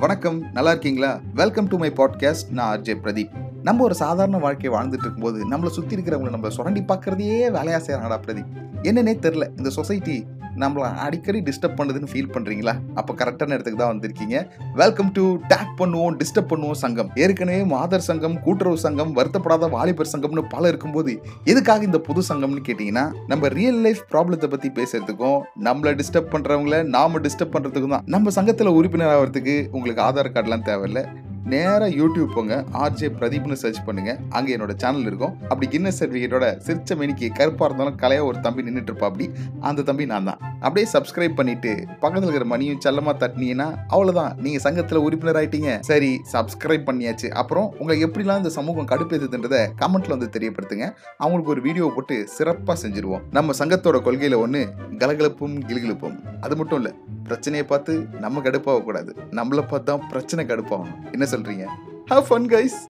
வணக்கம் நல்லா இருக்கீங்களா? வெல்கம் டு மை பாட்காஸ்ட் நான் ஆர்ஜே பிரதீப். நம்ம ஒரு சாதாரண வாழ்க்கையை வாழ்ந்துட்டு இருக்கும்போது நம்மளை சுற்றி இருக்கிறவங்களை நம்ம சுரண்டி பார்க்கறதையே வேலையாக செய்கிறாங்கடா பிரதீப். என்னன்னே தெரில இந்த சொசைட்டி நம்மளை அடிக்கடி டிஸ்டர்ப் பண்ணுதுன்னு ஃபீல் பண்ணுறீங்களா அப்போ கரெக்டான இடத்துக்கு தான் வந்திருக்கீங்க. வெல்கம் டு டேக் பண்ணுவோம் டிஸ்டர்ப் பண்ணுவோம் சங்கம் ஏற்கனவே மாதர் சங்கம் கூட்டுறவு சங்கம் வருத்தப்படாத வாலிபர் சங்கம்னு பல இருக்கும்போது எதுக்காக இந்த புது சங்கம்னு கேட்டிங்கன்னா நம்ம ரியல் லைஃப் ப்ராப்ளத்தை பற்றி பேசுறதுக்கும் நம்மளை டிஸ்டர்ப் பண்ணுறவங்கள நாம டிஸ்டர்ப் பண்ணுறதுக்கும் தான். நம்ம சங்கத்தில் உறுப்பினர் ஆகிறதுக்கு உங்களுக்கு ஆதார் கார்டெலாம் தேவையில்ல. நேராக யூடியூப் போங்க. ஆர்ஜே பிரதீப்னு சர்ச் பண்ணுங்க. அங்கே என்னோட சேனல் இருக்கும். அப்படி கின்னஸ் சர்டிஃபிகேட்டோட சிரிச்ச மெனிக்கு கருப்பாக இருந்தாலும் கலையாக ஒரு தம்பி நின்றுட்டு இருப்பா அப்படி அந்த தம்பி நான் தான். அப்படியே சப்ஸ்கிரைப் பண்ணிட்டு பக்கத்தில் இருக்கிற மணியும் செல்லமாக தட்டினீங்கன்னா அவ்வளோதான் நீங்கள் சங்கத்தில் உறுப்பினர் ஆயிட்டீங்க. சரி சப்ஸ்கிரைப் பண்ணியாச்சு. அப்புறம் உங்களை எப்படிலாம் இந்த சமூகம் கடுப்பேதுன்றதை கமெண்ட்ல வந்து தெரியப்படுத்துங்க. அவங்களுக்கு ஒரு வீடியோ போட்டு சிறப்பாக செஞ்சுருவோம். நம்ம சங்கத்தோட கொள்கையில் ஒன்று கலகலப்பும் கிலுகிலுப்பும். அது மட்டும் இல்லை பிரச்சனையை பார்த்து நம்ம கடுப்பாகக்கூடாது. நம்மளை பார்த்து தான் பிரச்சனை கடுப்பாகணும். என்ன சொல்கிறீங்க ஹவ் ஃபன் கைஸ்